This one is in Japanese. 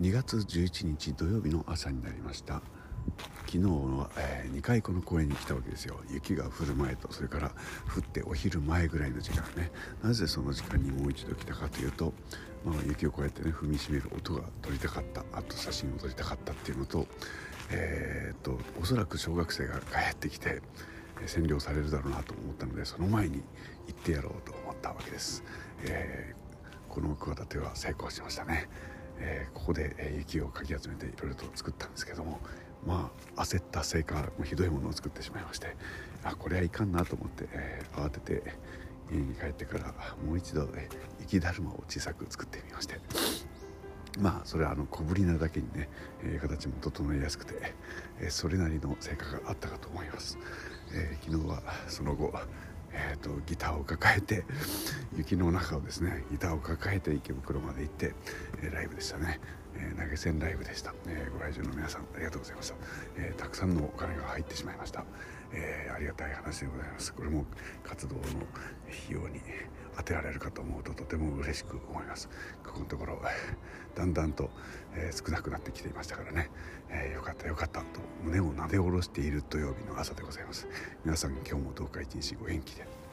2月11日土曜日の朝になりました。昨日は、えー、2回この公園に来たわけですよ。雪が降る前とそれから降ってお昼前ぐらいの時間ね。なぜその時間にもう一度来たかというと、まあ、雪をこうやってね踏みしめる音が撮りたかった。あと写真を撮りたかったっていうのと,、えー、っとおそらく小学生が帰ってきて占領されるだろうなと思ったのでその前に行ってやろうと思ったわけです、えー、この企ては成功しましたね、えー、ここで雪をかき集めていろいろと作ったんですけどもまあ焦ったせいかひどいものを作ってしまいましてあこれはいかんなと思って、えー、慌てて家に帰ってからもう一度、え雪だるまを小さく作ってみまして。まあそれはあの小ぶりなだけにね、えー、形も整えやすくて、えー、それなりの成果があったかと思います、えー、昨日はその後えーと、ギターを抱えて雪の中をですねギターを抱えて池袋まで行って、えー、ライブでしたね、えー、投げ銭ライブでした、えー、ご来場の皆さんありがとうございました、えたくさんのお金が入ってしまいました、えありがたい話でございます。これも活動の費用に当てられるかと思うととても嬉しく思います。ここのところだんだんと、え少なくなってきていましたからね、えよかったよかった。胸をなで下ろしている土曜日の朝でございます。皆さん今日もどうか一日ご元気で。